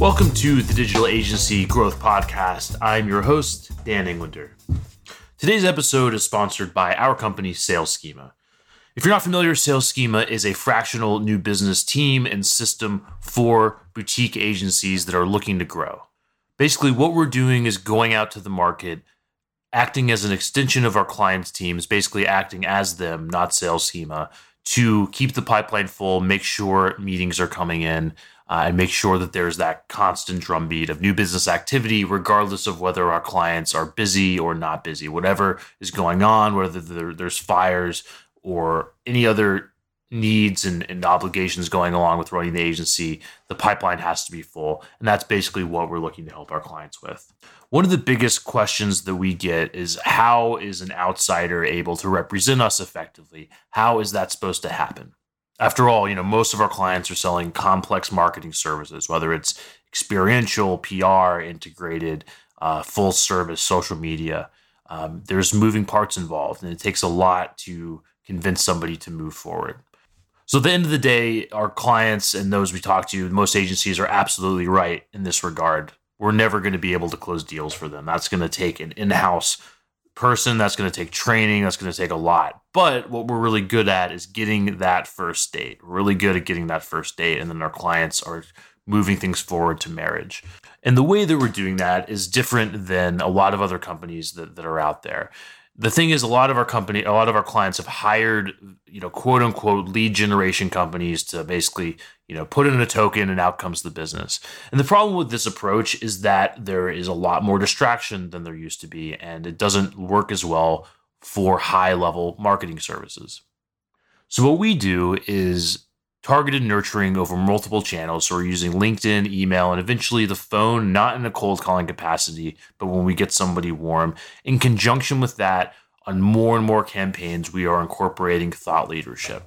Welcome to the Digital Agency Growth Podcast. I'm your host, Dan Englander. Today's episode is sponsored by our company, Sales Schema. If you're not familiar, Sales Schema is a fractional new business team and system for boutique agencies that are looking to grow. Basically, what we're doing is going out to the market, acting as an extension of our clients' teams, basically acting as them, not Sales Schema, to keep the pipeline full, make sure meetings are coming in, uh, and make sure that there's that constant drumbeat of new business activity, regardless of whether our clients are busy or not busy, whatever is going on, whether there, there's fires or any other needs and, and, obligations going along with running the agency, the pipeline has to be full. And that's basically what we're looking to help our clients with. One of the biggest questions that we get is how is an outsider able to represent us effectively? How is that supposed to happen? After all, you know, most of our clients are selling complex marketing services, whether it's experiential, PR, integrated, uh, full service, social media. Um, there's moving parts involved, and it takes a lot to convince somebody to move forward. So at the end of the day, our clients and those we talk to, most agencies are absolutely right in this regard. We're never going to be able to close deals for them. That's going to take an in-house person. That's going to take training. That's going to take a lot. But what we're really good at is getting that first date. We're really good at getting that first date, and then our clients are moving things forward to marriage. And the way that we're doing that is different than a lot of other companies that, that are out there the thing is a lot of our company a lot of our clients have hired you know quote unquote lead generation companies to basically you know put in a token and out comes the business and the problem with this approach is that there is a lot more distraction than there used to be and it doesn't work as well for high level marketing services so what we do is targeted nurturing over multiple channels. So we're using LinkedIn, email, and eventually the phone, not in a cold calling capacity, but when we get somebody warm. In conjunction with that, on more and more campaigns, we are incorporating thought leadership.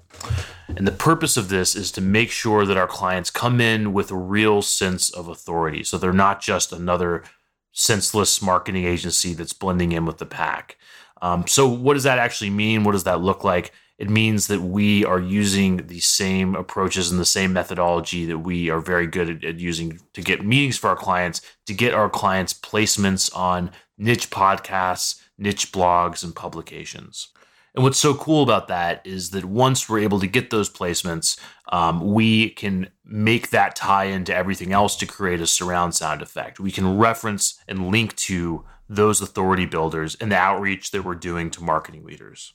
And the purpose of this is to make sure that our clients come in with a real sense of authority. So they're not just another senseless marketing agency that's blending in with the pack. Um, so, what does that actually mean? What does that look like? it means that we are using the same approaches and the same methodology that we are very good at, at, using to get meetings for our clients, to get our clients placements on niche podcasts, niche blogs, and publications. And what's so cool about that is that once we're able to get those placements, um, we can make that tie into everything else to create a surround sound effect. We can reference and link to those authority builders and the outreach that we're doing to marketing leaders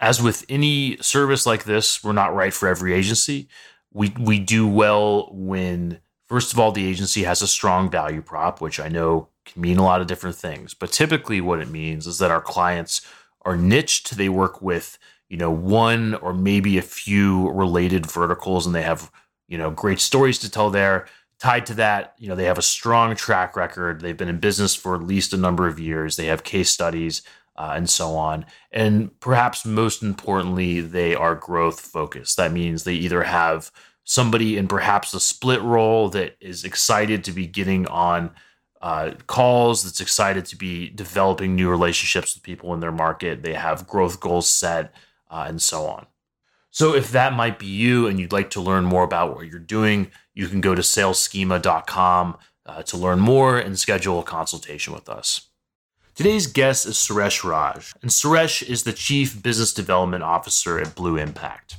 as with any service like this, we're not right for every agency. We we do well when first of all the agency has a strong value prop, which I know can mean a lot of different things. But typically what it means is that our clients are niched. They work with, you know, one or maybe a few related verticals and they have, you know, great stories to tell there. Tied to that, you know, they have a strong track record. They've been in business for at least a number of years. They have case studies uh, and so on. And perhaps most importantly, they are growth focused. That means they either have somebody in perhaps a split role that is excited to be getting on uh, calls, that's excited to be developing new relationships with people in their market. They have growth goals set uh, and so on. So, if that might be you and you'd like to learn more about what you're doing, you can go to salesschema.com uh, to learn more and schedule a consultation with us. Today's guest is Suresh Raj, and Suresh is the Chief Business Development Officer at Blue Impact.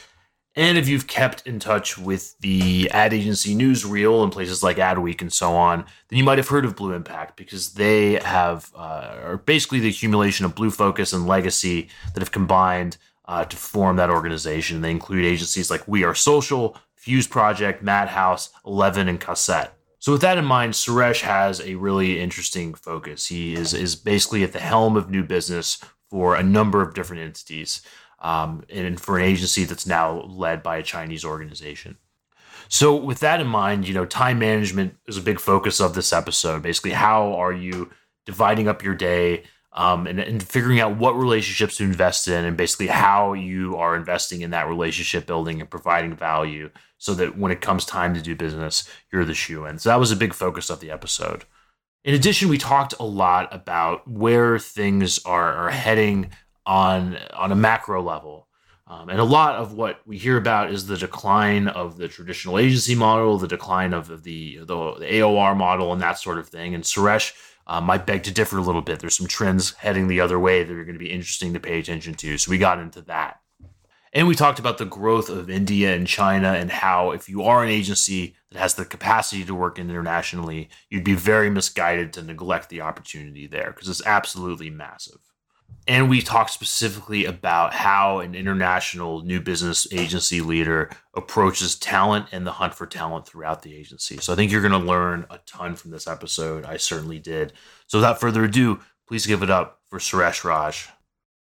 And if you've kept in touch with the ad agency newsreel and places like Adweek and so on, then you might have heard of Blue Impact because they have uh, are basically the accumulation of Blue Focus and Legacy that have combined uh, to form that organization. They include agencies like We Are Social, Fuse Project, Madhouse, Eleven, and Cossette. So with that in mind, Suresh has a really interesting focus. He is is basically at the helm of new business for a number of different entities, um, and for an agency that's now led by a Chinese organization. So with that in mind, you know, time management is a big focus of this episode. Basically, how are you dividing up your day? Um, and, and, figuring out what relationships to invest in and basically how you are investing in that relationship building and providing value so that when it comes time to do business, you're the shoo in. So that was a big focus of the episode. In addition, we talked a lot about where things are, are heading on on a macro level. Um, and a lot of what we hear about is the decline of the traditional agency model, the decline of the, the, the AOR model, and that sort of thing. And Suresh um, might beg to differ a little bit. There's some trends heading the other way that are going to be interesting to pay attention to. So we got into that. And we talked about the growth of India and China and how if you are an agency that has the capacity to work internationally, you'd be very misguided to neglect the opportunity there because it's absolutely massive. And we talked specifically about how an international new business agency leader approaches talent and the hunt for talent throughout the agency. So I think you're going to learn a ton from this episode. I certainly did. So without further ado, please give it up for Suresh Raj.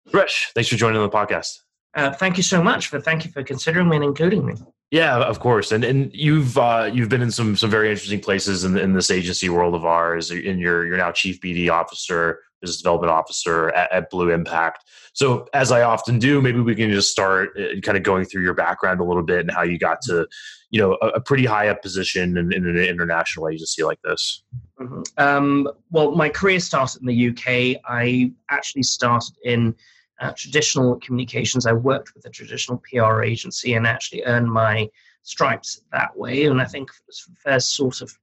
Suresh, thanks for joining the podcast. Uh, thank you so much for thank you for considering me and including me. Yeah, of course, and and you've uh, you've been in some some very interesting places in, in this agency world of ours. And you're you're now chief BD officer business development officer at, at, Blue Impact. So, as I often do, maybe we can just start uh, kind of going through your background a little bit and how you got to, you know, a, a pretty high up position in, in, an international agency like this. Mm-hmm. Um, well, my career started in the UK. I actually started in uh, traditional communications. I worked with a traditional PR agency and actually earned my stripes that way. And I think it was the first sort of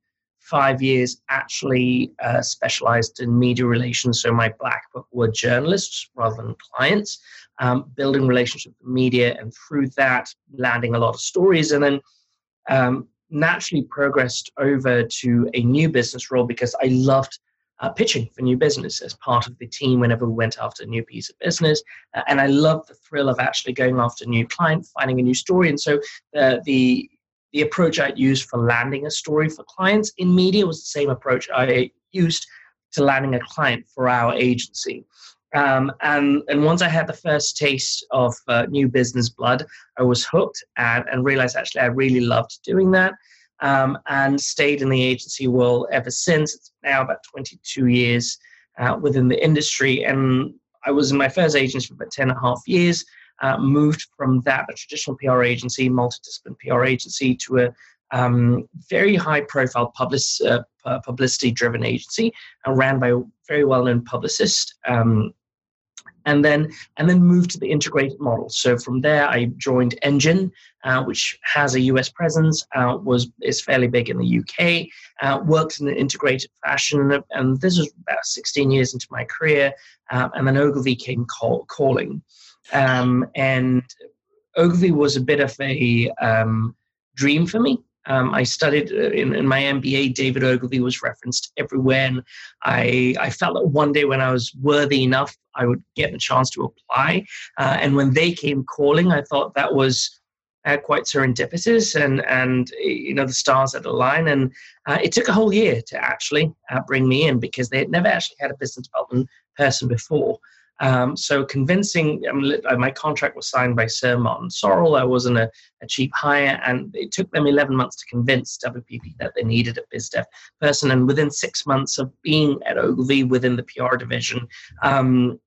five years actually uh, specialized in media relations. So my black book were journalists rather than clients, um, building relationships with media, and through that, landing a lot of stories. And then um, naturally progressed over to a new business role because I loved uh, pitching for new business as part of the team whenever we went after a new piece of business. Uh, and I love the thrill of actually going after a new client, finding a new story. And so uh, the the approach I'd used for landing a story for clients in media was the same approach I used to landing a client for our agency. Um, and, and once I had the first taste of uh, new business blood, I was hooked and, and realized actually I really loved doing that um, and stayed in the agency world ever since. It's now about 22 years uh, within the industry. And I was in my first agency for about 10 and a half years uh, moved from that, a traditional PR agency, multidiscipline PR agency, to a um, very high profile uh, publicity driven agency uh, ran by a very well known publicist. Um, and then and then moved to the integrated model. So from there, I joined Engine, uh, which has a US presence, uh, was is fairly big in the UK, uh, worked in an integrated fashion, and this was about 16 years into my career. Uh, and then Ogilvy came call, calling. Um, and Ogilvy was a bit of a um, dream for me. Um, I studied uh, in, in, my MBA. David Ogilvy was referenced everywhere, and I I felt that one day when I was worthy enough, I would get a chance to apply. Uh, and when they came calling, I thought that was uh, quite serendipitous, and and you know the stars had aligned. And uh, it took a whole year to actually uh, bring me in because they had never actually had a business development person before. Um, so convincing, I mean, my contract was signed by Sir Martin Sorrell. I wasn't a, a, cheap hire, and it took them 11 months to convince WPP that they needed a BizDev person. And within six months of being at Ogilvy within the PR division, um,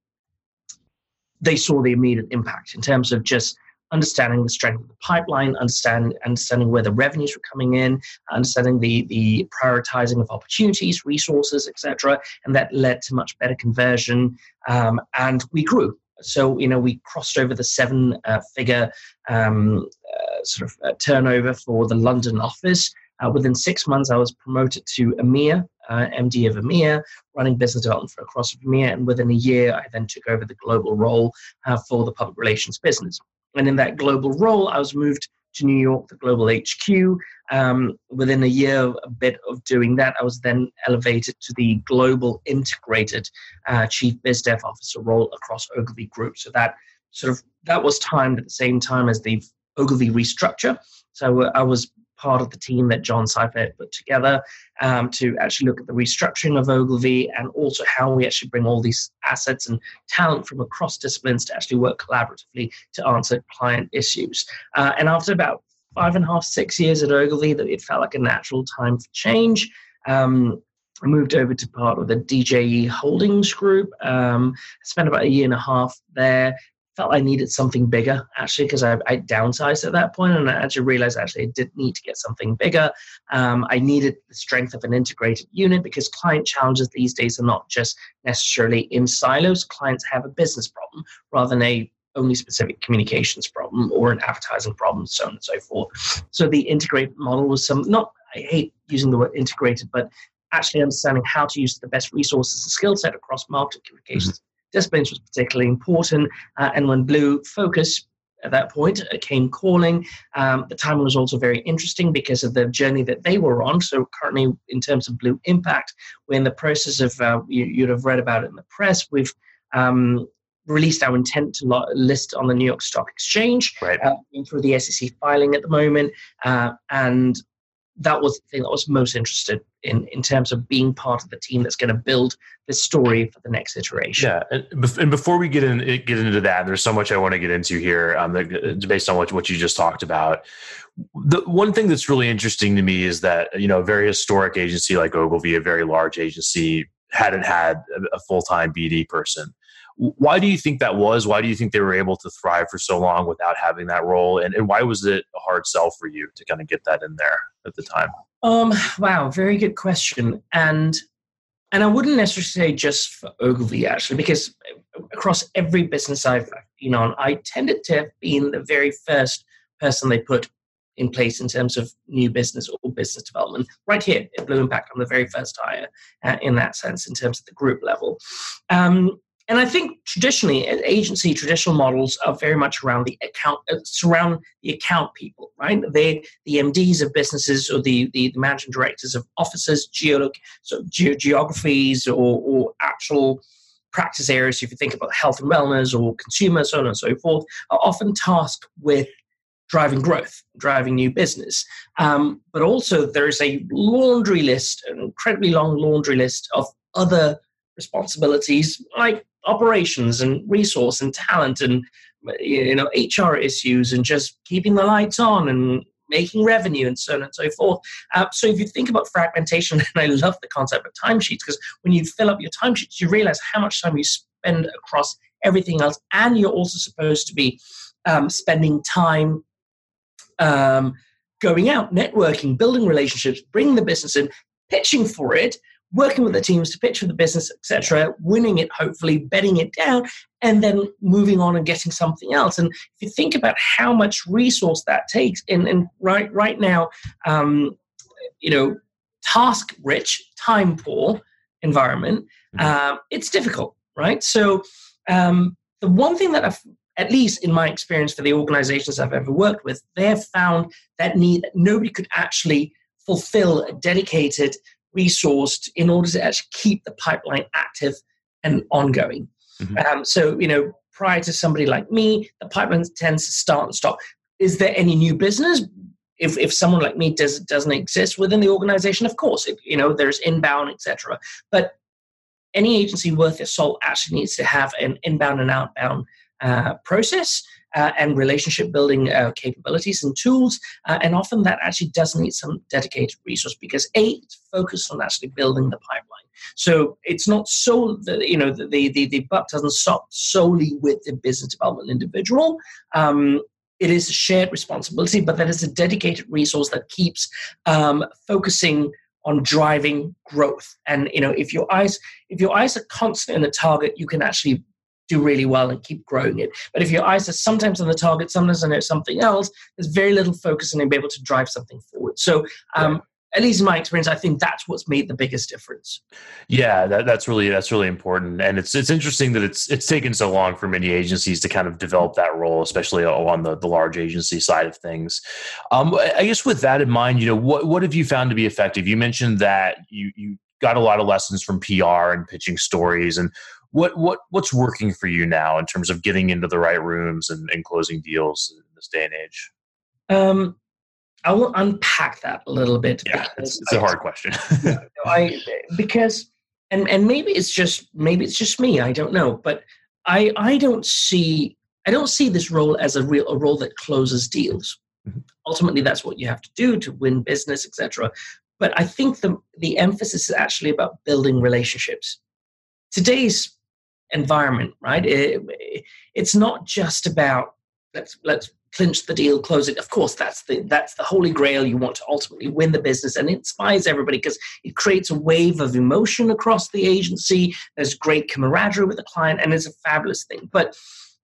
they saw the immediate impact in terms of just understanding the strength of the pipeline, understand, understanding where the revenues were coming in, understanding the, the prioritizing of opportunities, resources, etc. And that led to much better conversion. Um, and we grew. So, you know, we crossed over the seven uh, figure um, uh, sort of uh, turnover for the London office. Uh, within six months, I was promoted to EMEA, uh, MD of EMEA, running business development for across EMEA. And within a year, I then took over the global role uh, for the public relations business. And in that global role, I was moved to New York, the global HQ. Um, within a year, a bit of doing that, I was then elevated to the global integrated uh, chief biz dev officer role across Ogilvy Group. So that sort of that was timed at the same time as the Ogilvy restructure. So I was part of the team that John Seifert put together um, to actually look at the restructuring of Ogilvy and also how we actually bring all these assets and talent from across disciplines to actually work collaboratively to answer client issues. Uh, and after about five and a half, six years at Ogilvy, that it felt like a natural time for change. Um, I moved over to part of the DJE Holdings Group. Um, spent about a year and a half there felt I needed something bigger actually because I, I, downsized at that point and I actually realized actually I did need to get something bigger. Um, I needed the strength of an integrated unit because client challenges these days are not just necessarily in silos. Clients have a business problem rather than a only specific communications problem or an advertising problem, so on and so forth. So the integrated model was some not I hate using the word integrated, but actually understanding how to use the best resources and skill set across marketing communications mm-hmm. Disciplines was particularly important. Uh, and when Blue Focus at that point uh, came calling. Um, the timing was also very interesting because of the journey that they were on. So currently, in terms of Blue Impact, we're in the process of uh, you, would have read about it in the press. We've um, released our intent to lo- list on the New York Stock Exchange right. uh, through the SEC filing at the moment, uh, and that was the thing that was most interested in in terms of being part of the team that's going to build this story for the next iteration. Yeah, and, before we get in get into that, there's so much I want to get into here, um, based on what what you just talked about. The one thing that's really interesting to me is that you know a very historic agency like Ogilvy, a very large agency, hadn't had a full time BD person. Why do you think that was? Why do you think they were able to thrive for so long without having that role? And, and why was it a hard sell for you to kind of get that in there at the time? Um, wow, very good question. And and I wouldn't necessarily say just for Ogilvy actually, because across every business I've been on, I tended to have been the very first person they put in place in terms of new business or business development. Right here at Blue Impact, I'm the very first hire uh, in that sense in terms of the group level. Um, and I think traditionally, agency traditional models are very much around the account, uh, surround the account people, right? They, the MDs of businesses or the, the, the managing directors of offices, geolo- so ge- geographies or, or actual practice areas, if you think about health and wellness or consumer, so on and so forth, are often tasked with driving growth, driving new business. Um, but also, there is a laundry list, an incredibly long laundry list of other responsibilities like operations and resource and talent and you know HR issues and just keeping the lights on and making revenue and so on and so forth. Uh, so if you think about fragmentation, and I love the concept of timesheets because when you fill up your timesheets, you realize how much time you spend across everything else, and you're also supposed to be um, spending time um, going out, networking, building relationships, bringing the business in, pitching for it, working with the teams to pitch for the business, etc., winning it, hopefully betting it down, and then moving on and getting something else. And if you think about how much resource that takes, in, in right right now, um, you know, task rich, time poor environment, uh, it's difficult, right? So um, the one thing that I've at least in my experience for the organizations I've ever worked with, they have found that need that nobody could actually fulfill a dedicated resourced in order to actually keep the pipeline active and ongoing. Mm-hmm. Um, so, you know, prior to somebody like me, the pipeline tends to start and stop. Is there any new business? If, if someone like me does, doesn't exist within the organization, of course, it, you know, there's inbound, etc. But any agency worth its salt actually needs to have an inbound and outbound uh, process uh, and relationship building uh, capabilities and tools. Uh, and often that actually does need some dedicated resource because A, it's focused on actually building the pipeline. So it's not so you know, the, the, the buck doesn't stop solely with the business development individual. Um, it is a shared responsibility, but that is a dedicated resource that keeps um, focusing on driving growth. And you know, if your eyes if your eyes are constant in the target, you can actually do really well and keep growing it. But if your eyes are sometimes on the target, sometimes on something else, there's very little focus on being able to drive something forward. So, um, at least in my experience, I think that's what's made the biggest difference. Yeah, that, that's really that's really important, and it's it's interesting that it's it's taken so long for many agencies to kind of develop that role, especially on the the large agency side of things. Um, I guess with that in mind, you know, what what have you found to be effective? You mentioned that you you got a lot of lessons from PR and pitching stories, and what what what's working for you now in terms of getting into the right rooms and, and closing deals in this day and age? Um, I will unpack that a little bit. Yeah, it's, it's a hard question. I because and and maybe it's just maybe it's just me. I don't know, but I I don't see I don't see this role as a real a role that closes deals. Mm-hmm. Ultimately, that's what you have to do to win business, etc. But I think the the emphasis is actually about building relationships. Today's environment, right? It, it's not just about let's let's clinch the deal, close it. Of course, that's the that's the holy grail. You want to ultimately win the business, and inspires everybody because it creates a wave of emotion across the agency. There's great camaraderie with the client, and it's a fabulous thing. But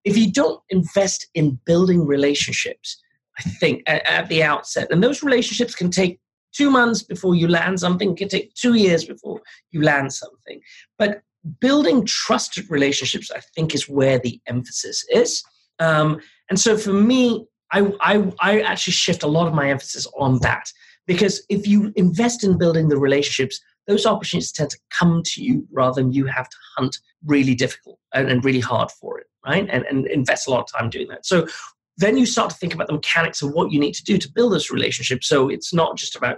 if you don't invest in building relationships, I think at, at the outset, and those relationships can take two months before you land something, it can take two years before you land something. But building trusted relationships, I think, is where the emphasis is. Um, and so for me, I, I, I actually shift a lot of my emphasis on that because if you invest in building the relationships, those opportunities tend to come to you rather than you have to hunt really difficult and, and really hard for it, right? And, and invest a lot of time doing that. So then you start to think about the mechanics of what you need to do to build this relationship. So it's not just about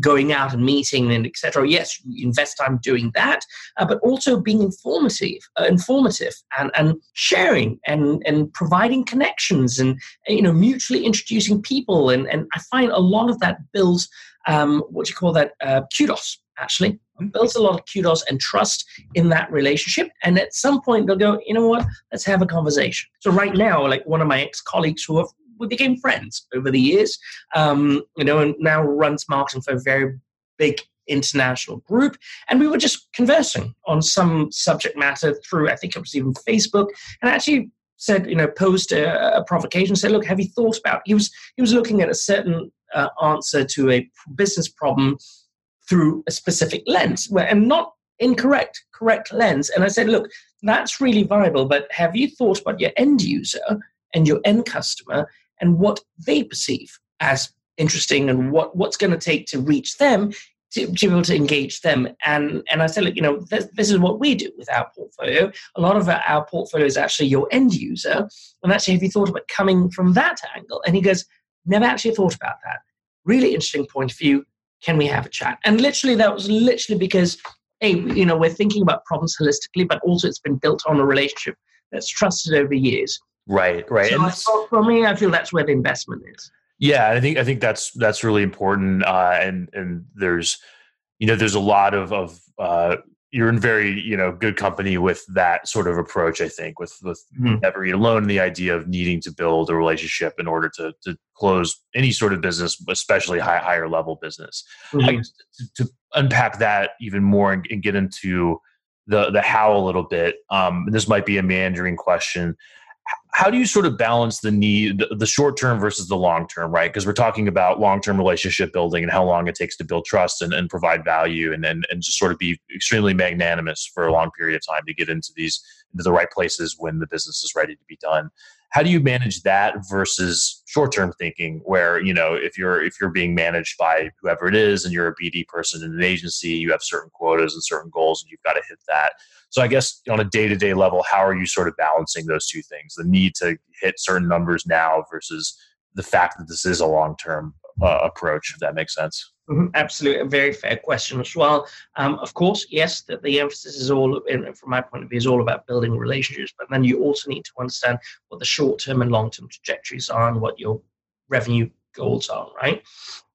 going out and meeting and etc. Yes, you invest time doing that, uh, but also being informative, uh, informative, and and sharing and and providing connections and you know mutually introducing people. And and I find a lot of that builds um, what do you call that uh, kudos actually. Builds a lot of kudos and trust in that relationship. And at some point they'll go you know what? Let's have a conversation. So right now like one of my ex-colleagues who have we became friends over the years. Um, you know, and now runs marketing for a very big international group. And we were just conversing on some subject matter through, I think it was even Facebook, and actually said, you know, posed a, a provocation, said, look, have you thought about? He was he was looking at a certain uh, answer to a business problem through a specific lens, where, and not incorrect, correct lens. And I said, look, that's really viable, but have you thought about your end user and your end customer and what they perceive as interesting and what, what's going to take to reach them to, to, be able to engage them. And and I said, look, you know, this, this, is what we do with our portfolio. A lot of our, our, portfolio is actually your end user. And actually, have you thought about coming from that angle? And he goes, never actually thought about that. Really interesting point of view. Can we have a chat? And literally, that was literally because, hey, you know, we're thinking about problems holistically, but also it's been built on a relationship that's trusted over years. Right, right. So and for me, I feel that's where the investment is. Yeah, I think I think that's that's really important. Uh, and and there's you know there's a lot of of uh, you're in very you know good company with that sort of approach. I think with with mm-hmm. never eat alone the idea of needing to build a relationship in order to to close any sort of business, especially high, higher level business. Mm-hmm. to, to, unpack that even more and, and, get into the the how a little bit. Um, and this might be a meandering question how do you sort of balance the need the short term versus the long term right? Because we're talking about long term relationship building and how long it takes to build trust and, and provide value and, and and just sort of be extremely magnanimous for a long period of time to get into these into the right places when the business is ready to be done how do you manage that versus short term thinking where you know if you're if you're being managed by whoever it is and you're a bd person in an agency you have certain quotas and certain goals and you've got to hit that. So i guess on a day-to-day level how are you sort of balancing those two things the need to hit certain numbers now versus the fact that this is a long-term uh, approach if that makes sense Mm-hmm. Absolutely, a very fair question as well. Um, of course, yes, that the emphasis is all, from my point of view, is all about building relationships. But then you also need to understand what the short-term and long-term trajectories are and what your revenue goals are, right?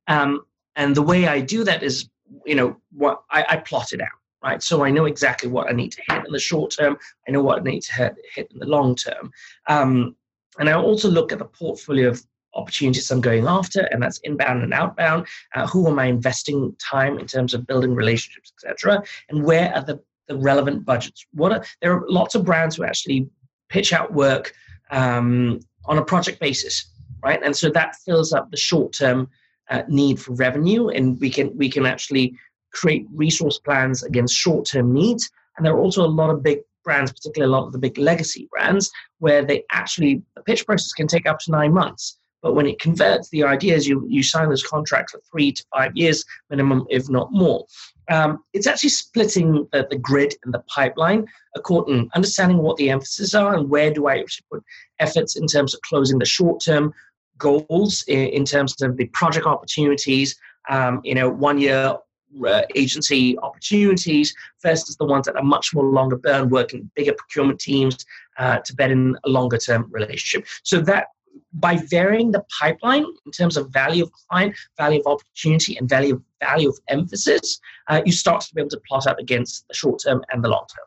Um, and the way I do that is, you know, what I, I plot it out, right? So I know exactly what I need to hit in the short term. I know what I need to hit, hit in the long term. Um, and I also look at the portfolio of opportunities I'm going after, and that's inbound and outbound. Uh, who am I investing time in terms of building relationships, etc., and where are the, the relevant budgets? What are there are lots of brands who actually pitch out work um, on a project basis, right? And so that fills up the short term uh, need for revenue, and we can we can actually create resource plans against short term needs. And there are also a lot of big brands, particularly a lot of the big legacy brands, where they actually the pitch process can take up to nine months. But when it converts, the idea is you, you sign those contracts for three to five years minimum, if not more. Um, it's actually splitting the, the, grid and the pipeline according understanding what the emphasis are and where do I actually put efforts in terms of closing the short term goals in, in, terms of the project opportunities. Um, you know, one year uh, agency opportunities versus the ones that are much more longer burn, working bigger procurement teams uh, to bed in a longer term relationship. So that by varying the pipeline in terms of value of client, value of opportunity, and value of value of emphasis, uh, you start to be able to plot out against the short term and the long term.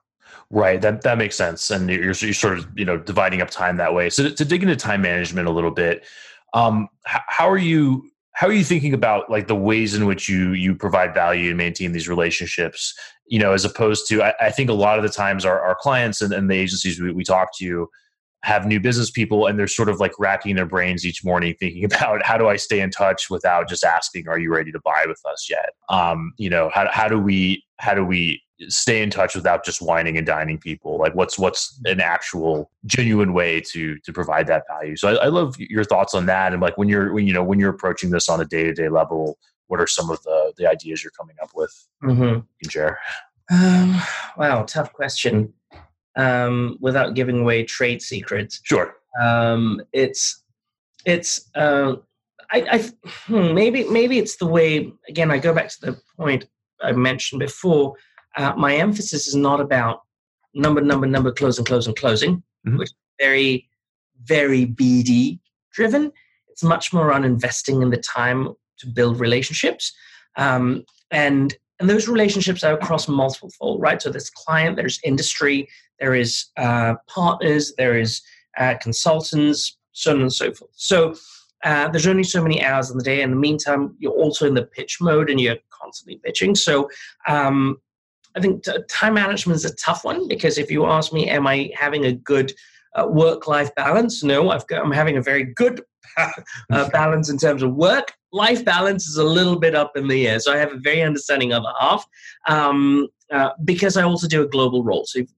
Right, that that makes sense, and you're, you're sort of you know dividing up time that way. So to, to dig into time management a little bit, um, how are you how are you thinking about like the ways in which you you provide value and maintain these relationships? You know, as opposed to I, I think a lot of the times our, our clients and, and the agencies we, we talk to have new business people and they're sort of like racking their brains each morning thinking about how do I stay in touch without just asking, are you ready to buy with us yet? Um, you know, how, how do we, how do we stay in touch without just wining and dining people? Like what's, what's an actual genuine way to, to provide that value? So I, I love your thoughts on that. And like when you're, when, you know, when you're approaching this on a day to day level, what are some of the, the ideas you're coming up with? Mm-hmm. You can share. Um, wow, tough question um, without giving away trade secrets. Sure. Um, it's it's uh, I, I hmm, maybe maybe it's the way again. I go back to the point I mentioned before. Uh, my emphasis is not about number, number, number, closing, closing, closing, mm-hmm. which is very, very BD driven. It's much more on investing in the time to build relationships. Um, and and those relationships are across multiple fold, right? So there's client, there's industry, there is uh, partners, there is uh, consultants, so on and so forth. So uh, there's only so many hours in the day. In the meantime, you're also in the pitch mode and you're constantly pitching. So um, I think t- time management is a tough one because if you ask me, am I having a good uh, work-life balance? No, I've got, I'm having a very good uh, balance in terms of work. Life balance is a little bit up in the air. So I have a very understanding other half um, uh, because I also do a global role. So, if,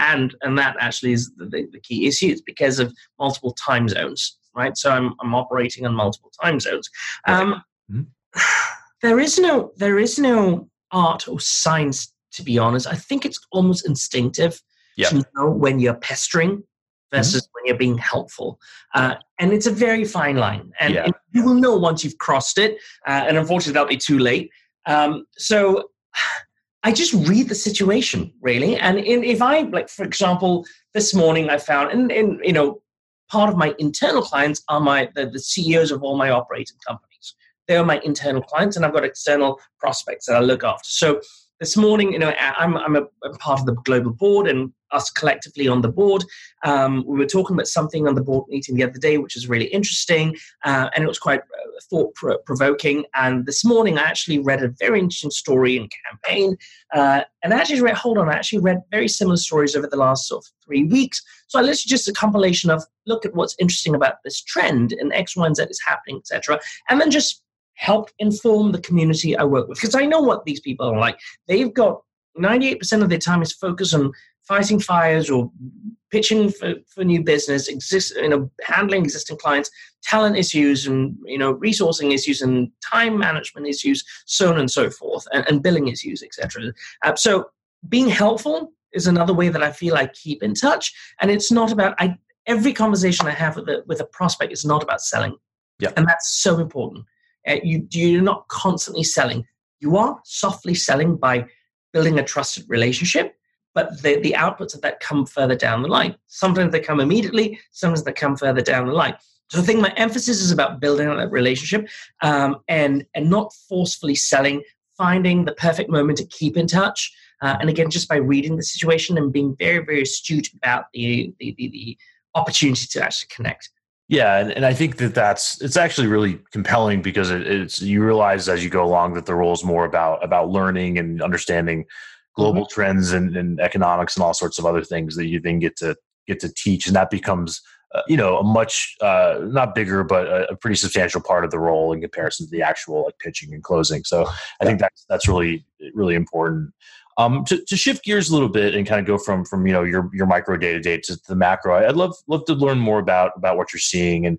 and and that actually is the, the key issue. It's because of multiple time zones, right? So I'm I'm operating on multiple time zones. Um, mm-hmm. there is no there is no art or science to be honest. I think it's almost instinctive yep. to know when you're pestering versus mm-hmm. when you're being helpful. Uh, and it's a very fine line. And, yeah. and, you will know once you've crossed it. Uh, and unfortunately, that'll be too late. Um, so I just read the situation, really. And in, if I, like, for example, this morning I found, and, and you know, part of my internal clients are my the, the CEOs of all my operating companies. They are my internal clients, and I've got external prospects that I look after. So this morning, you know, I'm, I'm a, a part of the global board, and us collectively on the board. Um, we were talking about something on the board meeting the other day, which was really interesting, uh, and it was quite uh, thought provoking. And this morning, I actually read a very interesting story and campaign, uh, and I actually read. Hold on, I actually read very similar stories over the last sort of three weeks. So I literally just a compilation of look at what's interesting about this trend and X, Y, and Z is happening, etc., and then just help inform the community I work with because I know what these people are like. They've got 98% of their time is focused on fighting fires or pitching for, for new business, exist, you know, handling existing clients, talent issues and you know resourcing issues and time management issues, so on and so forth, and, and billing issues, etc. Uh, so being helpful is another way that I feel I keep in touch, and it's not about I. Every conversation I have with a, with a prospect is not about selling, yeah, and that's so important. Uh, you you're not constantly selling. You are softly selling by building a trusted relationship but the, the outputs of that come further down the line. Sometimes they come immediately, sometimes they come further down the line. So I think my emphasis is about building that relationship um, and and not forcefully selling, finding the perfect moment to keep in touch. Uh, and again, just by reading the situation and being very, very astute about the the, the, the opportunity to actually connect. Yeah, and, and I think that that's it's actually really compelling because it, it's you realize as you go along that the role is more about about learning and understanding global mm-hmm. trends and, and, economics and all sorts of other things that you then get to get to teach, and that becomes uh, you know a much uh, not bigger but a, a, pretty substantial part of the role in comparison to the actual like pitching and closing. So I think that's that's really really important. Um, to, to shift gears a little bit and kind of go from from you know your your micro day to day to the macro, I'd love love to learn more about about what you're seeing and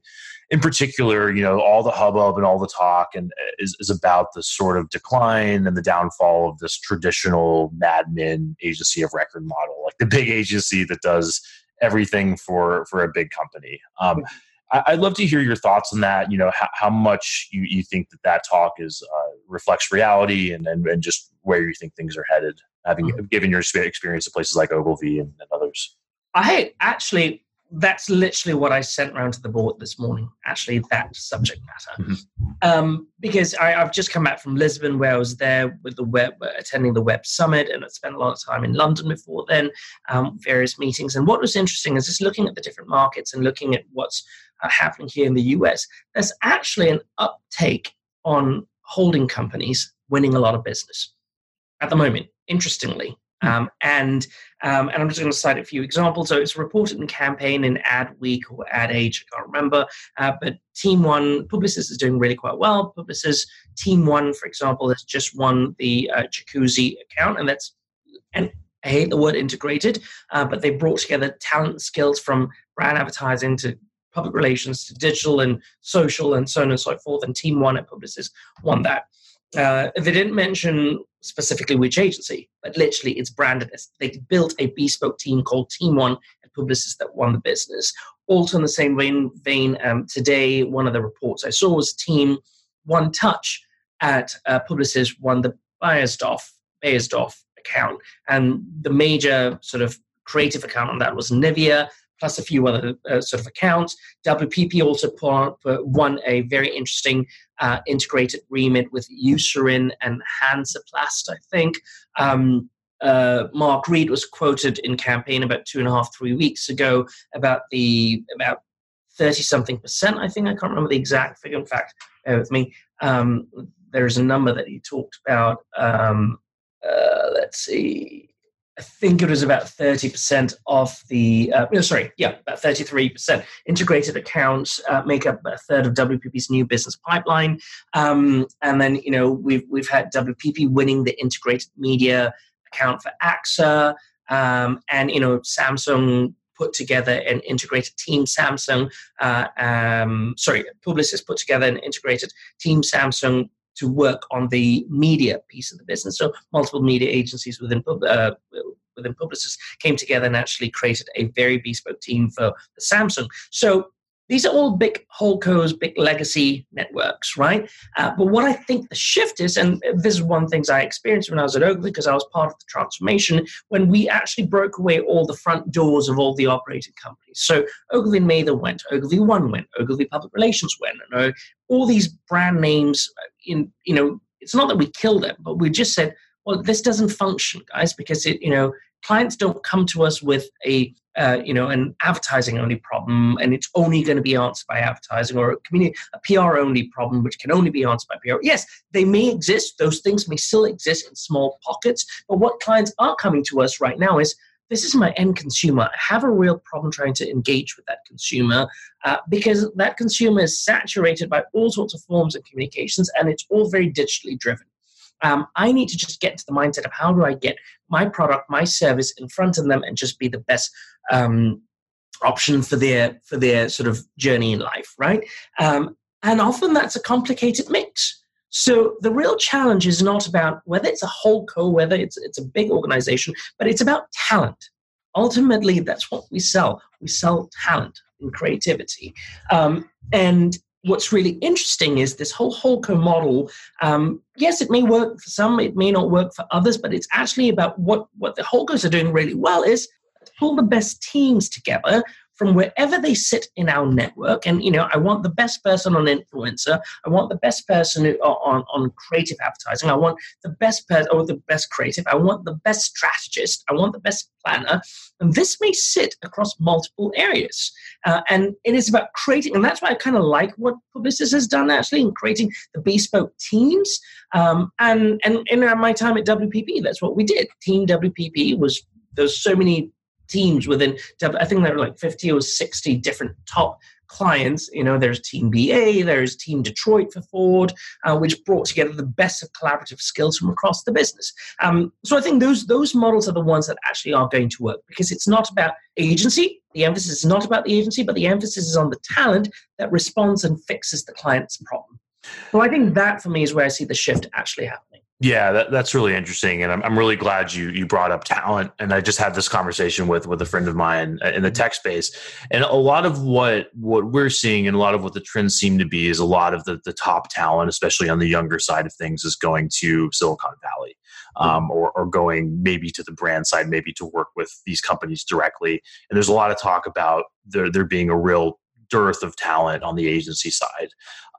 in particular, you know, all the hubbub and all the talk and uh, is, is about the sort of decline and the downfall of this traditional admin agency of record model, like the big agency that does everything for for a big company. Um, I, would love to hear your thoughts on that. You know, how, how much you, you think that that talk is uh, reflects reality, and, and and just where you think things are headed, having mm-hmm. given your experience at places like Ogilvy and, and others. I actually that's literally what I sent around to the board this morning. Actually, that subject matter, mm-hmm. um, because I, have just come back from Lisbon, where I was there with the web, attending the Web Summit, and I spent a lot of time in London before then, um, various meetings. And what was interesting is just looking at the different markets and looking at what's uh, happening here in the US. There's actually an uptake on holding companies winning a lot of business at the moment. Interestingly, Um, and um, and I'm just going to cite a few examples. So it's reported in campaign in Ad Week or Ad Age, I can't remember. Uh, but Team One, Publicis is doing really quite well. Publicis Team One, for example, has just won the uh, Jacuzzi account, and that's and I hate the word integrated, uh, but they brought together talent skills from brand advertising to public relations to digital and social and so on and so forth. And Team One at Publicis won that. Uh, they didn't mention specifically which agency, but literally it's branded as they built a bespoke team called Team One at Publicis that won the business. Also, in the same vein, vein um, today, one of the reports I saw was Team One Touch at uh, Publicis won the Beiersdorf, Beiersdorf account. And the major sort of creative account on that was Nivea, plus a few other uh, sort of accounts. WPP also put, won a very interesting uh, integrated remit with Eucerin and Hansaplast, I think. Um, uh, Mark Reed was quoted in campaign about two and a half, three weeks ago about the about thirty something percent. I think I can't remember the exact figure. In fact, bear with me. Um, there's a number that he talked about. Um, uh, let's see. I think it was about 30% of the, uh, sorry, yeah, about 33%. Integrated accounts uh, make up a third of WPP's new business pipeline. Um, and then, you know, we've, we've had WPP winning the integrated media account for AXA. Um, and, you know, Samsung put together an integrated team Samsung, uh, um, sorry, Publicis put together an integrated team Samsung to work on the media piece of the business. So multiple media agencies within uh, within Publicis came together and actually created a very bespoke team for, for Samsung. So these are all big holdcos, big legacy networks, right? Uh, but what I think the shift is, and this is one of the things I experienced when I was at Ogilvy because I was part of the transformation, when we actually broke away all the front doors of all the operating companies. So Ogilvy Mather went, Ogilvy One went, Ogilvy Public Relations went, and uh, all these brand names. Uh, in you know, it's not that we killed them, but we just said, well, this doesn't function, guys, because it you know clients don't come to us with a uh, you know an advertising only problem and it's only going to be answered by advertising or a, community, a pr only problem which can only be answered by pr yes they may exist those things may still exist in small pockets but what clients are coming to us right now is this is my end consumer. I have a real problem trying to engage with that consumer uh, because that consumer is saturated by all sorts of forms of communications and it's all very digitally driven. Um, I need to just get into the mindset of how do I get my product, my service in front of them, and just be the best um, option for their for their sort of journey in life, right? Um, and often that's a complicated mix. So the real challenge is not about whether it's a holdco, whether it's it's a big organization, but it's about talent. Ultimately, that's what we sell. We sell talent and creativity. Um, and what's really interesting is this whole Holdco model. Um, yes, it may work for some, it may not work for others, but it's actually about what, what the Holdcos are doing really well is pull the best teams together from wherever they sit in our network. And you know, I want the best person on influencer. I want the best person on on creative advertising. I want the best person or the best creative. I want the best strategist. I want the best planner. And this may sit across multiple areas. Uh, and it is about creating, and that's why I kind of like what Publicis has done actually in creating the bespoke teams. Um, and and in my time at WPP, that's what we did. Team WPP was there's so many teams within i think there are like 50 or 60 different top clients. You know there's team ba there's team detroit for ford uh, which brought together the best of collaborative skills from across the business. Um, so i think those those models are the ones that actually are going to work because it's not about agency. The emphasis is not about the agency but the emphasis is on the talent that responds and fixes the client's problem. So i think that for me is where i see the shift actually happening yeah, that, that's really interesting, and I'm, I'm really glad you you brought up talent. And I just had this conversation with with a friend of mine in the tech space, and a lot of what what we're seeing, and a lot of what the trends seem to be, is a lot of the the top talent, especially on the younger side of things, is going to Silicon Valley, um, or or going maybe to the brand side, maybe to work with these companies directly. And there's a lot of talk about there there being a real dearth of talent on the agency side.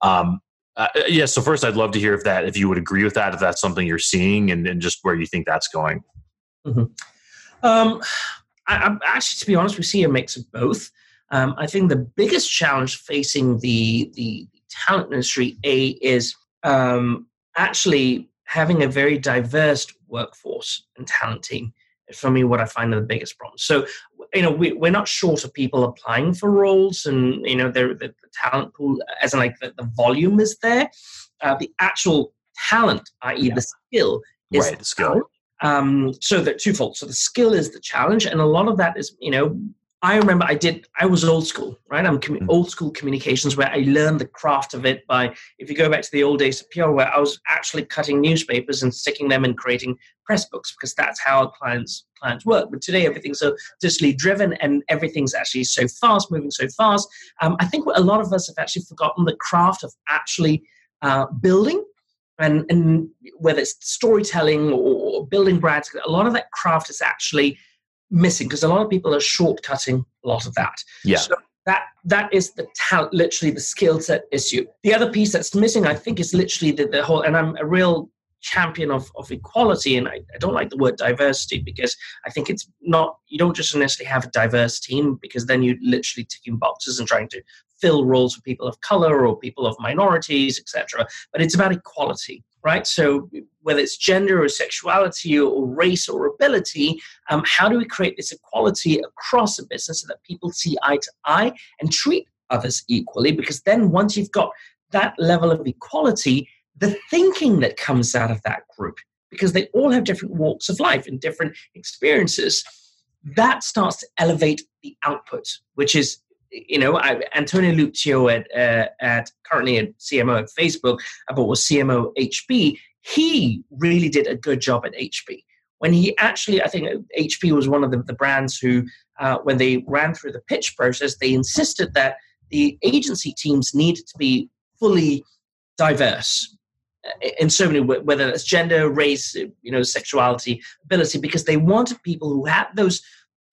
Um, uh, uh yeah. So first, I'd love to hear if that, if you would agree with that, if that's something you're seeing, and, and just where you think that's going. Mm-hmm. Um, I, am actually, to be honest, we see a mix of both. Um, I think the biggest challenge facing the the talent industry a is um, actually having a very diverse workforce and talent team. For me what I find are the biggest problems. So, you know, we, we're not short of people applying for roles, and you know, the, the talent pool, as in like the, the volume is there. Uh, the actual talent, i.e., yeah. the skill, is right, the skill. Um, so that twofold. So the skill is the challenge, and a lot of that is, you know, I remember I did, I was old school, right? I'm com- mm. old school communications where I learned the craft of it by, if you go back to the old days of PR, where I was actually cutting newspapers and sticking them and creating press books because that's how clients clients work. But today everything's so digitally driven and everything's actually so fast, moving so fast. Um, I think a lot of us have actually forgotten the craft of actually uh, building and, and whether it's storytelling or building brands, a lot of that craft is actually missing because a lot of people are shortcutting a lot of that. Yeah. So that that is the talent, literally the skill set issue. The other piece that's missing, I think, is literally the, the whole. And I'm a real champion of, of equality and I, I, don't like the word diversity because i think it's not you don't just necessarily have a diverse team because then you're literally ticking boxes and trying to fill roles for people of color or people of minorities etc but it's about equality right? So whether it's gender or sexuality or race or ability um, how do we create this equality across a business so that people see eye to eye and treat others equally? Because then once you've got that level of equality the thinking that comes out of that group, because they all have different walks of life and different experiences, that starts to elevate the output, which is, you know, I, Antonio Lucio at, uh, at currently at CMO at Facebook, but was CMO HP. He really did a good job at HP. When he actually, I think HP was one of the, the brands who, uh, when they ran through the pitch process, they insisted that the agency teams needed to be fully diverse in so many whether it's gender race you know sexuality ability because they wanted people who had those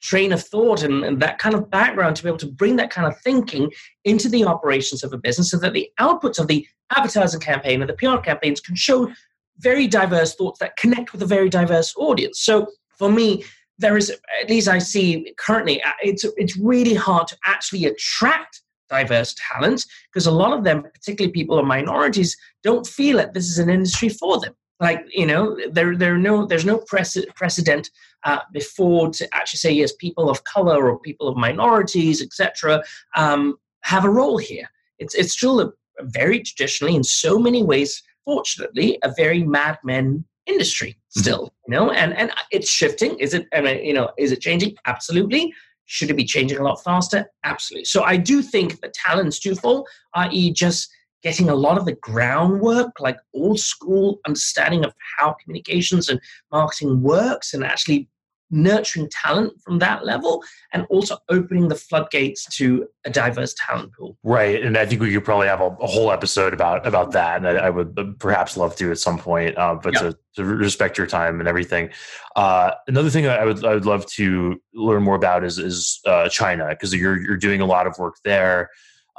train of thought and, and, that kind of background to be able to bring that kind of thinking into the operations of a business so that the outputs of the advertising campaign and the pr campaigns can show very diverse thoughts that connect with a very diverse audience so for me there is at least i see currently uh, it's it's really hard to actually attract diverse talent because a lot of them, particularly people of minorities, don't feel that this is an industry for them. Like you know, there there no there's no precedent uh, before to actually say yes, people of color or people of minorities, etc., um, have a role here. It's it's still a, a very traditionally, in so many ways, fortunately, a very madmen industry mm-hmm. still. You know, and and it's shifting. Is it? I mean, you know, is it changing? Absolutely. Should it be changing a lot faster? Absolutely. So I do think the talent's twofold, i.e., just getting a lot of the groundwork, like old school understanding of how communications and marketing works, and actually nurturing talent from that level and also opening the floodgates to a diverse talent pool. Right and i think we could probably have a, a whole episode about about that and i, I would perhaps love to at some point uh, but to, to, respect your time and everything. Uh, another thing I would I would love to learn more about is is uh, China because you're you're doing a lot of work there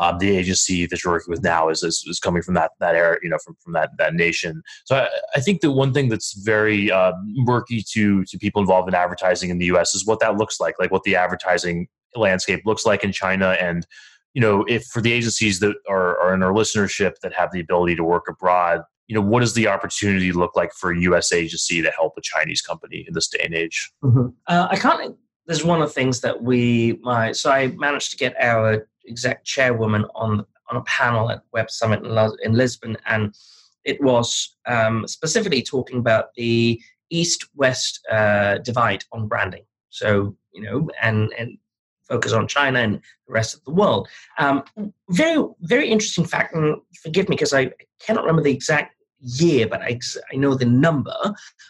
um, the agency that you're working with now is, is, is, coming from that that area, you know, from, from that that nation. So I, I think the one thing that's very uh, murky to to people involved in advertising in the U.S. is what that looks like, like what the advertising landscape looks like in China, and you know, if for the agencies that are, are in our listenership that have the ability to work abroad, you know, what does the opportunity look like for a U.S. agency to help a Chinese company in this day and age? Mm-hmm. Uh, I can't. There's one of the things that we my so I managed to get our exec chairwoman on on a panel at Web Summit in, in Lisbon, and it was um, specifically talking about the east-west uh, divide on branding. So you know, and and focus on China and the rest of the world. Um, very very interesting fact, and forgive me because I cannot remember the exact year, but I, I know the number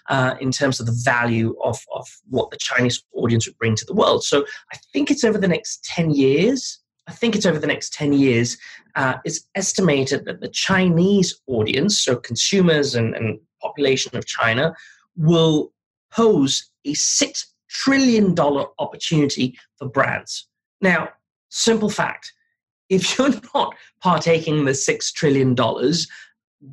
uh, in terms of the value of, of what the Chinese audience would bring to the world. So I think it's over the next 10 years, I think it's over the next 10 years, uh, it's estimated that the Chinese audience, so consumers and, and population of China, will pose a $6 trillion opportunity for brands. Now, simple fact if you're not partaking in the $6 trillion,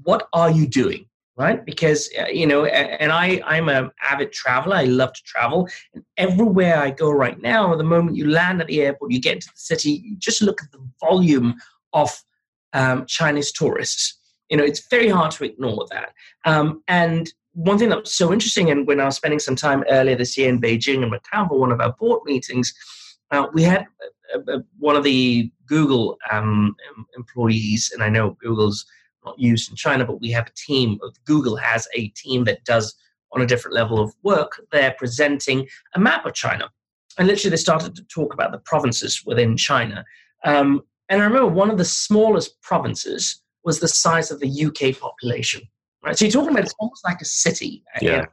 what are you doing? Right? Because uh, you know and i i'm an avid traveler. I love to travel. And everywhere i go right now the moment you land at the airport you get into the city you just look at the volume of um, chinese tourists. You know it's very hard to ignore that. Um, and one thing that was so interesting, and when I was spending some time earlier this year in Beijing and Macau for one of our board meetings, uh, we had uh, uh, one of the Google um, employees, and I know Google's used in China, but we have a team. Google has a team that does on a different level of work. They're presenting a map of China, and literally they started to talk about the provinces within China. Um, and I remember one of the smallest provinces was the size of the UK population. Right, so you're talking about it's almost like a city. Yeah.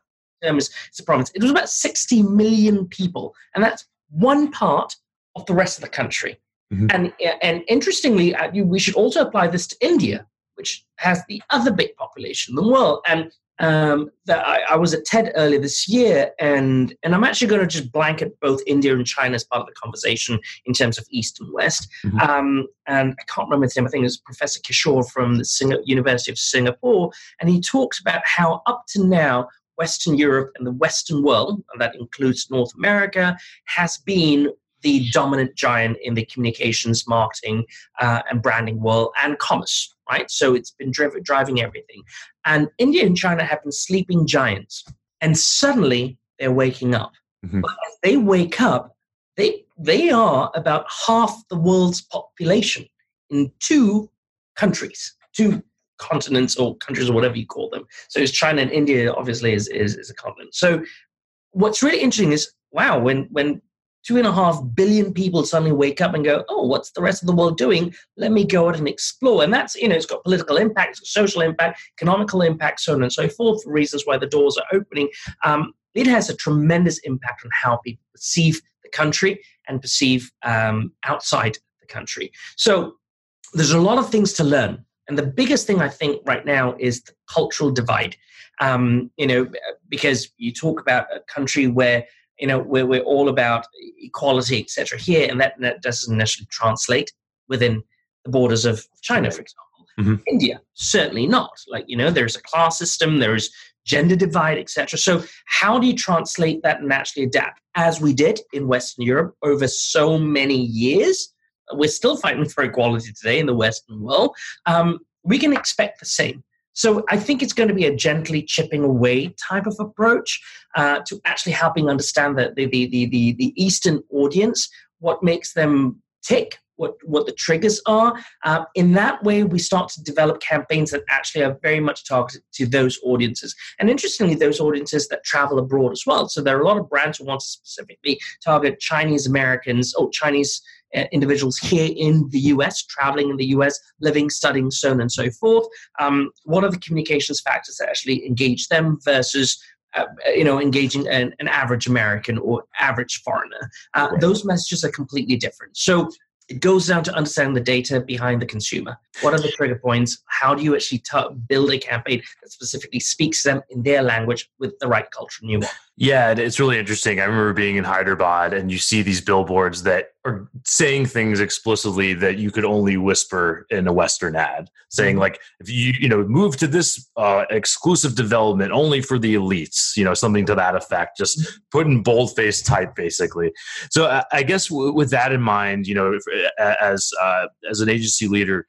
terms, it's a province. It was about 60 million people, and that's one part of the rest of the country. Mm-hmm. And and interestingly, uh, we should also apply this to India, which has the other big population in the world. And um, that I, I, was at TED earlier this year, and and I'm actually going to just blanket both India and China as part of the conversation in terms of East and West. Mm-hmm. Um, and I can't remember his name. I think it was Professor Kishore from the Sing- University of Singapore, and he talks about how up to now Western Europe and the Western world, and that includes North America, has been the dominant giant in the communications, marketing, uh, and branding world and commerce, right? So it's been driv- driving everything. And India and China have been sleeping giants, and suddenly they're waking up. Mm-hmm. But as they wake up, they, they are about half the world's population in two countries, two continents or countries or whatever you call them. So it's China and India, obviously, is, is, is a continent. So what's really interesting is wow, when when two and a half billion people suddenly wake up and go, oh, what's the rest of the world doing? Let me go out and explore. And that's, you know, it's got political impact, social impact, economical impact, so on and so forth, reasons why the doors are opening. Um, it has a tremendous impact on how people perceive the country and perceive um, outside the country. So there's a lot of things to learn. And the biggest thing I think right now is the cultural divide. Um, you know, because you talk about a country where you know where we're all about equality etc here and that, that doesn't necessarily translate within the borders of china for example. Mm-hmm. india certainly not. Like you know there's a class system there's gender divide etc so how do you translate that and actually adapt? As we did in western europe over so many years we're still fighting for equality today in the western world um, we can expect the same so I think it's going to be a gently chipping away type of approach uh, to actually helping understand the, the, the, the, the Eastern audience, what makes them tick, what, what the triggers are. Uh, in that way, we start to develop campaigns that actually are very much targeted to those audiences. And interestingly, those audiences that travel abroad as well. So there are a lot of brands who want to specifically target Chinese Americans or Chinese individuals here in the US, traveling in the US, living, studying, so on and so forth. Um, what are the communications factors that actually engage them versus uh, you know, engaging an, an, average American or average foreigner. Uh, right. Those messages are completely different. So it goes down to understanding the data behind the consumer. What are the trigger points? How do you actually t- build a campaign that specifically speaks to them in their language with the right cultural nuance? Yeah, it's really interesting. I remember being in Hyderabad and you see these billboards that are saying things explicitly that you could only whisper in a Western ad, saying mm-hmm. like, if you, you know, move to this uh, exclusive development only for the elites, you know, something to that effect, just mm-hmm. put in boldface type basically. So I, I guess w- with that in mind, you know, if, as, uh, as an agency leader,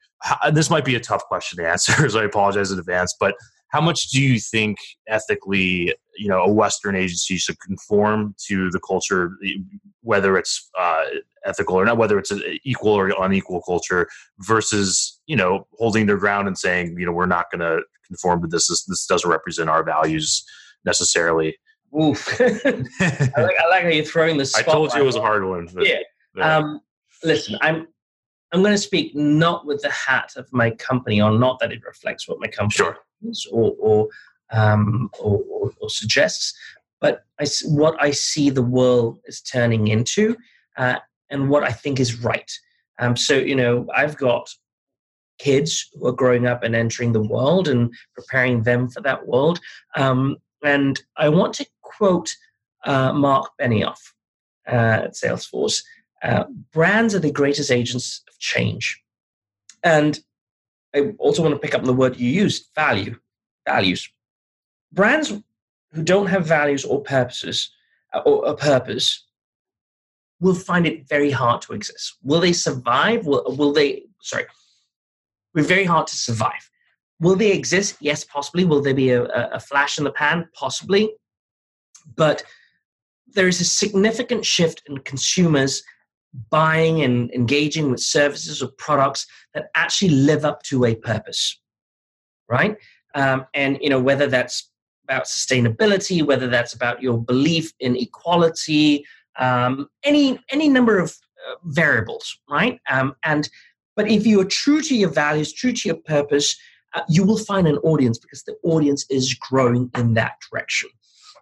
this might be a tough question to answer, so I apologize in advance, but how much do you think ethically you know a western agency should conform to the culture whether it's uh, ethical or not whether it's an equal or unequal culture versus you know holding their ground and saying you know we're not going to conform to this this, this doesn't represent our values necessarily Oof. I, like, I like how you're throwing this. I told you it was a hard one. Yeah. yeah. Um, listen, I'm I'm going to speak not with the hat of my company or not that it reflects what my company sure or or, um, or, or, or suggests, but I, what I see the world is turning into, uh, and what I think is right. Um, so you know, I've got kids who are growing up and entering the world and preparing them for that world. Um, and I want to quote uh, Mark Benioff uh, at Salesforce. Uh, brands are the greatest agents of change. And I also want to pick up on the word you used value, values. Brands who don't have values or purposes uh, or a purpose will find it very hard to exist. Will they survive? Will, will they, sorry, be very hard to survive. will they exist? Yes, possibly. Will there be a, a flash in the pan? Possibly. But there is a significant shift in consumers buying and engaging with services or products that actually live up to a purpose, right? Um, and you know whether that's about sustainability, whether that's about your belief in equality, um, any any number of uh, variables, right? Um, and but if you are true to your values, true to your purpose, uh, you will find an audience because the audience is growing in that direction.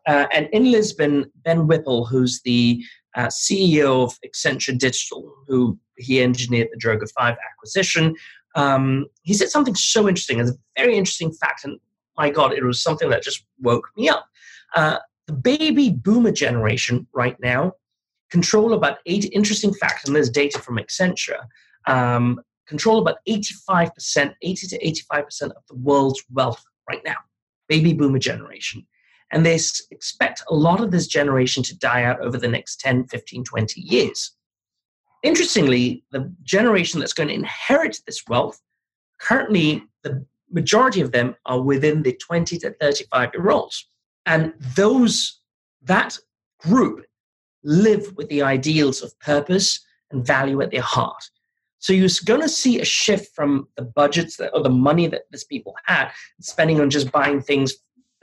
Uh, and in Lisbon, Ben Whipple, who's the uh, CEO of Accenture Digital, who he engineered the Droga 5 acquisition, um, he said something so interesting. It's a very interesting fact. And my God, it was something that just woke me up. Uh, the baby boomer generation right now control about eight interesting fact, and there's data from Accenture, um, control about 85%, 80 to 85% of the world's wealth right now. Baby boomer generation. And they expect a lot of this generation to die out over the next 10, 15, 20 years. Interestingly, the generation that's going to inherit this wealth, currently the majority of them are within the 20 to 35 year olds. And those, that group live with the ideals of purpose and value at their heart. So you're going to see a shift from the budgets that, or the money that these people had, spending on just buying things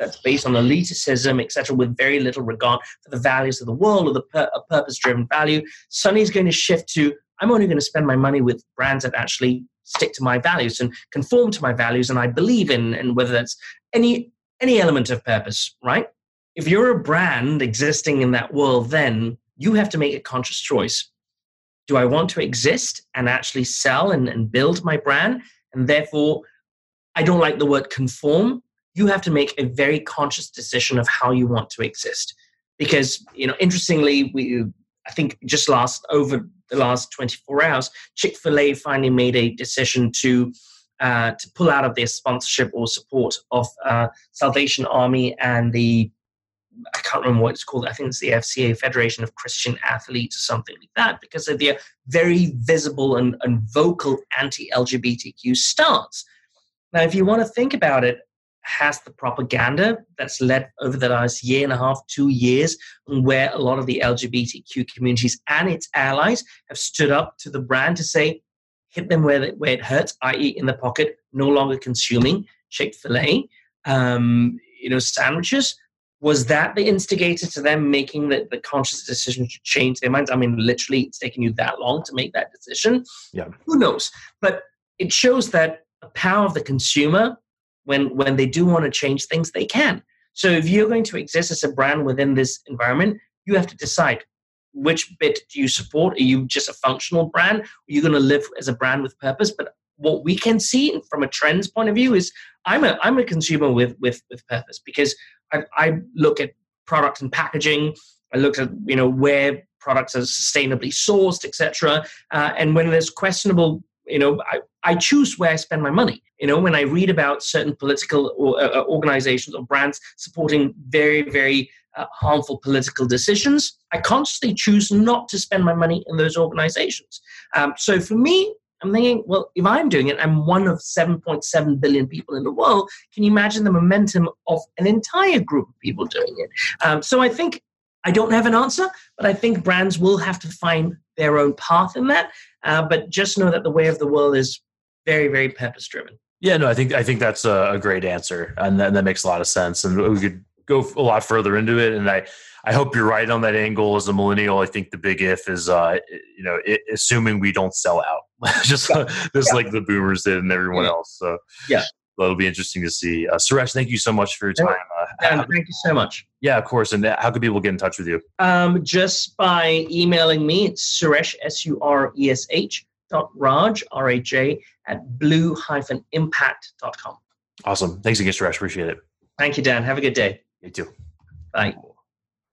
that's based on elitism, etc., with very little regard for the values of the world or the pur- purpose-driven value. Suddenly is going to shift to I'm only going to spend my money with brands that actually stick to my values and conform to my values and I believe in, and whether that's any any element of purpose, right? If you're a brand existing in that world, then you have to make a conscious choice do I want to exist and actually sell and, and build my brand? And therefore, I don't like the word conform. You have to make a very conscious decision of how you want to exist. Because, you know, interestingly, we I think just last over the last 24 hours, Chick-fil-A finally made a decision to uh, to pull out of their sponsorship or support of uh, Salvation Army and the I can't remember what it's called. I think it's the FCA, Federation of Christian Athletes, or something like that, because of their very visible and, and vocal anti LGBTQ stance. Now, if you want to think about it, has the propaganda that's led over the last year and a half, two years, where a lot of the LGBTQ communities and its allies have stood up to the brand to say, hit them where, where it hurts, i.e., in the pocket, no longer consuming Chick fil A, um, you know, sandwiches was that the instigator to them making the, the conscious decision to change their minds? I mean, literally, it's taken you that long to make that decision. Yeah. Who knows? But it shows that the power of the consumer, when when they do want to change things, they can. So if you're going to exist as a brand within this environment, you have to decide which bit do you support? Are you just a functional brand? Are you going to live as a brand with purpose? But what we can see from a trends point of view is I'm a I'm a consumer with with with purpose because I, I look at product and packaging. I look at you know where products are sustainably sourced, etc. Uh, and when there's questionable, you know, I, I choose where I spend my money. You know, when I read about certain political or, uh, uh, organizations or brands supporting very, very uh, harmful political decisions, I consciously choose not to spend my money in those organizations. Um, so for me, I'm thinking, well, if I'm doing it, I'm one of 7.7 billion people in the world. Can you imagine the momentum of an entire group of people doing it? Um, so I think I don't have an answer, but I think brands will have to find their own path in that. Uh, but just know that the way of the world is very, very purpose driven. Yeah, no, I think I think that's a, great answer, and that, that makes a lot of sense. And we could go a lot further into it. And I, I hope you're right on that angle. As a millennial, I think the big if is, uh, you know, it, assuming we don't sell out, just yeah. just yeah. like the boomers did and everyone yeah. else. So yeah, that'll be interesting to see. Uh, Suresh, thank you so much for your time. Uh, thank you so much. Yeah, of course. And how can people get in touch with you? Um, just by emailing me. It's Suresh S U R E S H dot Raj R A J at blue hyphen impact.com. Awesome. Thanks again, Suresh. Appreciate it. Thank you, Dan. Have a good day. You too. Bye.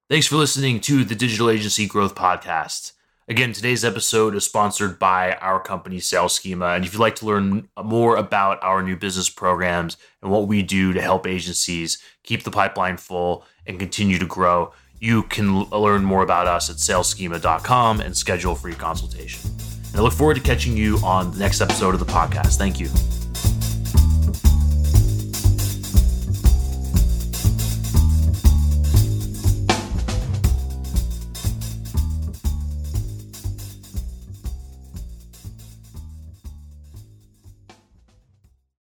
Thanks for listening to the Digital Agency Growth Podcast. Again, today's episode is sponsored by our company, Sales Schema. And if you'd like to learn more about our new business programs and what we do to help agencies keep the pipeline full and continue to grow, you can learn more about us at saleschema.com and schedule a free consultation. And I look forward to catching you on the next episode of the podcast. Thank you.